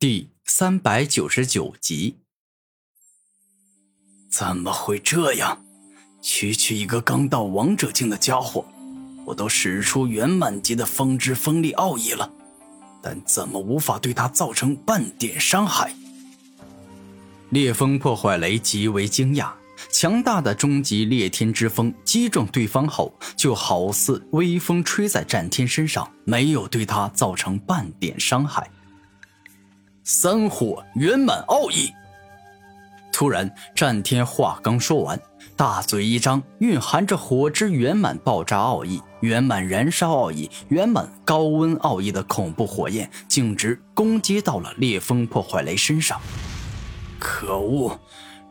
第三百九十九集，怎么会这样？区区一个刚到王者境的家伙，我都使出圆满级的风之锋利奥义了，但怎么无法对他造成半点伤害？烈风破坏雷极为惊讶，强大的终极裂天之风击中对方后，就好似微风吹在战天身上，没有对他造成半点伤害。三火圆满奥义。突然，战天话刚说完，大嘴一张，蕴含着火之圆满爆炸奥义、圆满燃烧奥义、圆满高温奥义的恐怖火焰，径直攻击到了烈风破坏雷身上。可恶，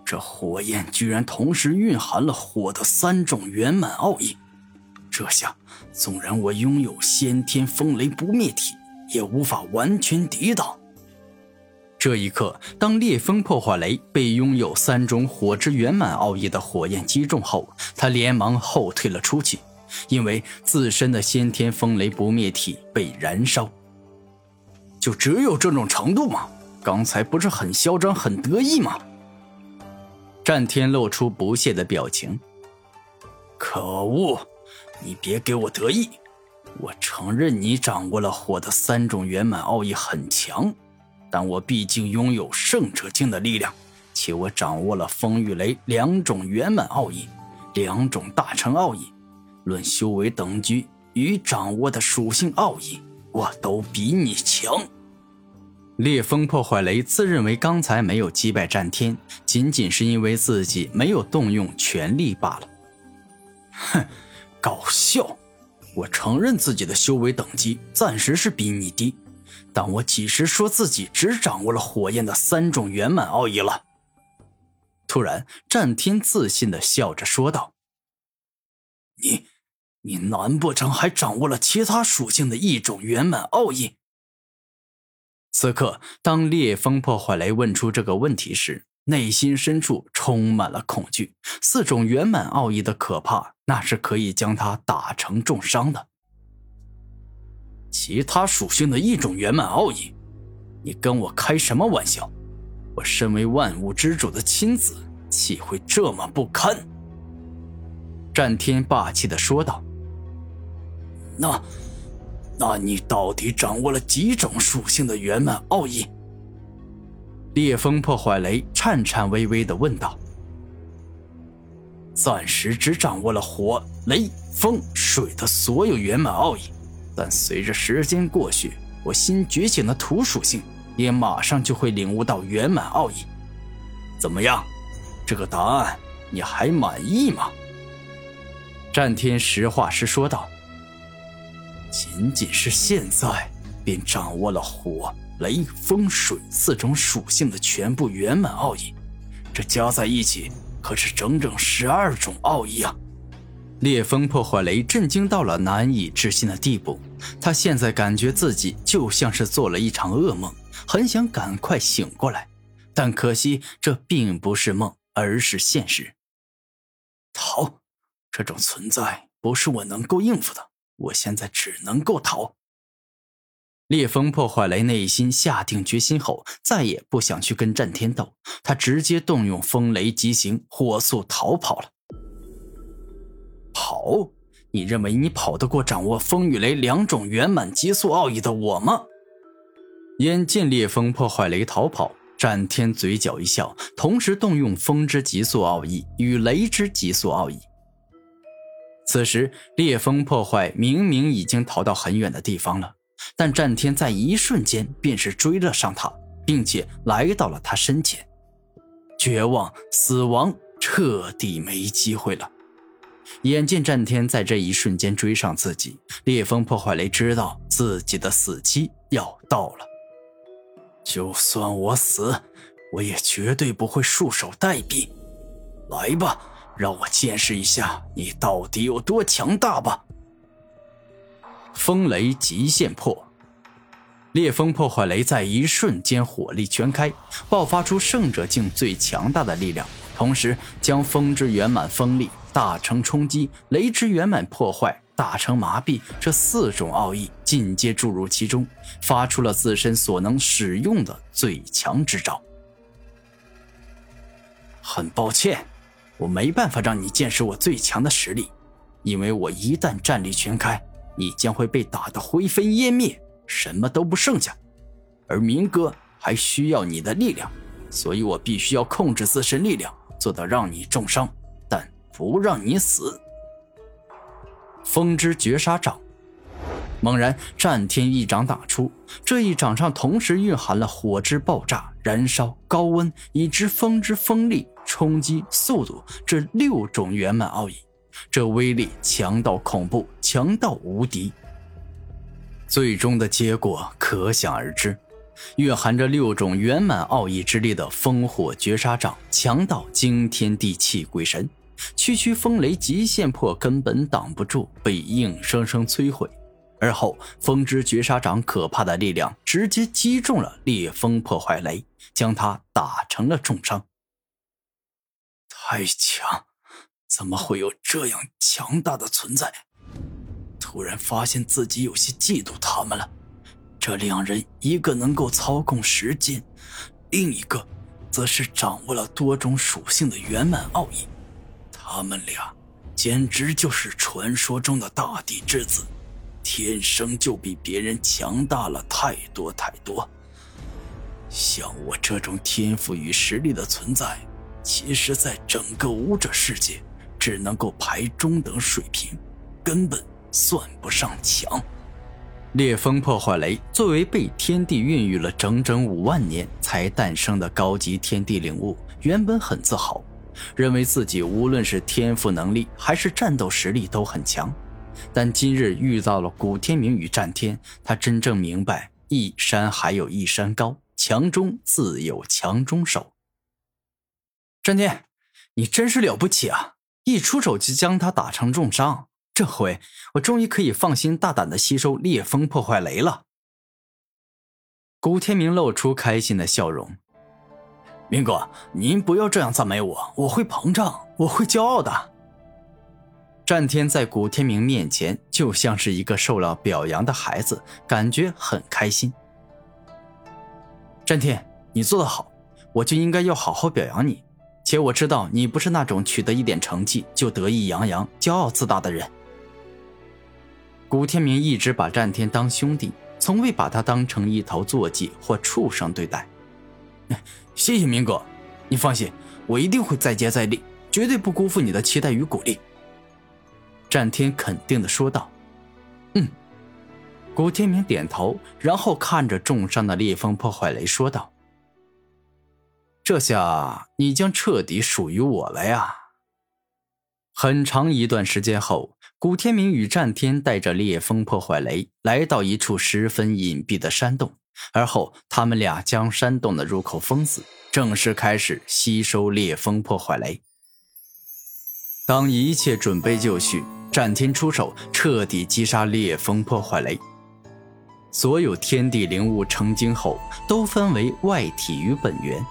这火焰居然同时蕴含了火的三种圆满奥义，这下纵然我拥有先天风雷不灭体，也无法完全抵挡。这一刻，当烈风破坏雷被拥有三种火之圆满奥义的火焰击中后，他连忙后退了出去，因为自身的先天风雷不灭体被燃烧。就只有这种程度吗？刚才不是很嚣张、很得意吗？战天露出不屑的表情。可恶！你别给我得意！我承认你掌握了火的三种圆满奥义很强。但我毕竟拥有圣者境的力量，且我掌握了风与雷两种圆满奥义，两种大成奥义。论修为等级与掌握的属性奥义，我都比你强。烈风破坏雷自认为刚才没有击败战天，仅仅是因为自己没有动用全力罢了。哼，搞笑！我承认自己的修为等级暂时是比你低。但我几时说自己只掌握了火焰的三种圆满奥义了？突然，战天自信的笑着说道：“你，你难不成还掌握了其他属性的一种圆满奥义？”此刻，当烈风破坏雷问出这个问题时，内心深处充满了恐惧。四种圆满奥义的可怕，那是可以将他打成重伤的。其他属性的一种圆满奥义，你跟我开什么玩笑？我身为万物之主的亲子，岂会这么不堪？战天霸气的说道。那，那你到底掌握了几种属性的圆满奥义？烈风破坏雷颤颤巍巍的问道。暂时只掌握了火、雷、风、水的所有圆满奥义。但随着时间过去，我新觉醒的土属性也马上就会领悟到圆满奥义。怎么样，这个答案你还满意吗？战天实话实说道：“仅仅是现在，便掌握了火、雷、风、水四种属性的全部圆满奥义，这加在一起可是整整十二种奥义啊！”烈风破坏雷震惊到了难以置信的地步，他现在感觉自己就像是做了一场噩梦，很想赶快醒过来，但可惜这并不是梦，而是现实。逃，这种存在不是我能够应付的，我现在只能够逃。烈风破坏雷内心下定决心后，再也不想去跟战天斗，他直接动用风雷疾行，火速逃跑了。跑？你认为你跑得过掌握风与雷两种圆满极速奥义的我吗？眼见烈风破坏雷逃跑，战天嘴角一笑，同时动用风之极速奥义与雷之极速奥义。此时，烈风破坏明明已经逃到很远的地方了，但战天在一瞬间便是追了上他，并且来到了他身前。绝望，死亡，彻底没机会了。眼见战天在这一瞬间追上自己，烈风破坏雷知道自己的死期要到了。就算我死，我也绝对不会束手待毙。来吧，让我见识一下你到底有多强大吧！风雷极限破，烈风破坏雷在一瞬间火力全开，爆发出圣者境最强大的力量，同时将风之圆满风力。大成冲击，雷之圆满破坏，大成麻痹这四种奥义尽皆注入其中，发出了自身所能使用的最强之招。很抱歉，我没办法让你见识我最强的实力，因为我一旦战力全开，你将会被打得灰飞烟灭，什么都不剩下。而明哥还需要你的力量，所以我必须要控制自身力量，做到让你重伤，但不让你死。风之绝杀掌，猛然战天一掌打出，这一掌上同时蕴含了火之爆炸、燃烧、高温以及风之锋利、冲击、速度这六种圆满奥义，这威力强到恐怖，强到无敌。最终的结果可想而知，蕴含着六种圆满奥义之力的烽火绝杀掌，强到惊天地泣鬼神。区区风雷极限破根本挡不住，被硬生生摧毁。而后风之绝杀掌可怕的力量直接击中了烈风破坏雷，将他打成了重伤。太强，怎么会有这样强大的存在？突然发现自己有些嫉妒他们了。这两人，一个能够操控时间，另一个则是掌握了多种属性的圆满奥义。他们俩简直就是传说中的大地之子，天生就比别人强大了太多太多。像我这种天赋与实力的存在，其实在整个武者世界只能够排中等水平，根本算不上强。烈风破坏雷作为被天地孕育了整整五万年才诞生的高级天地灵物，原本很自豪。认为自己无论是天赋能力还是战斗实力都很强，但今日遇到了古天明与战天，他真正明白一山还有一山高，强中自有强中手。战天，你真是了不起啊！一出手就将他打成重伤，这回我终于可以放心大胆的吸收烈风破坏雷了。古天明露出开心的笑容。明哥，您不要这样赞美我，我会膨胀，我会骄傲的。战天在古天明面前就像是一个受了表扬的孩子，感觉很开心。战天，你做得好，我就应该要好好表扬你。且我知道你不是那种取得一点成绩就得意洋洋、骄傲自大的人。古天明一直把战天当兄弟，从未把他当成一头坐骑或畜生对待。谢谢明哥，你放心，我一定会再接再厉，绝对不辜负你的期待与鼓励。战天肯定的说道。嗯，古天明点头，然后看着重伤的烈风破坏雷说道：“这下你将彻底属于我了呀！”很长一段时间后，古天明与战天带着烈风破坏雷来到一处十分隐蔽的山洞。而后，他们俩将山洞的入口封死，正式开始吸收烈风破坏雷。当一切准备就绪，战天出手，彻底击杀烈风破坏雷。所有天地灵物成精后，都分为外体与本源。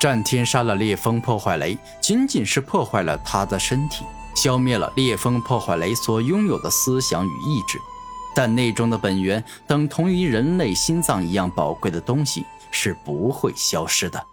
战天杀了烈风破坏雷，仅仅是破坏了他的身体，消灭了烈风破坏雷所拥有的思想与意志。但内中的本源，等同于人类心脏一样宝贵的东西，是不会消失的。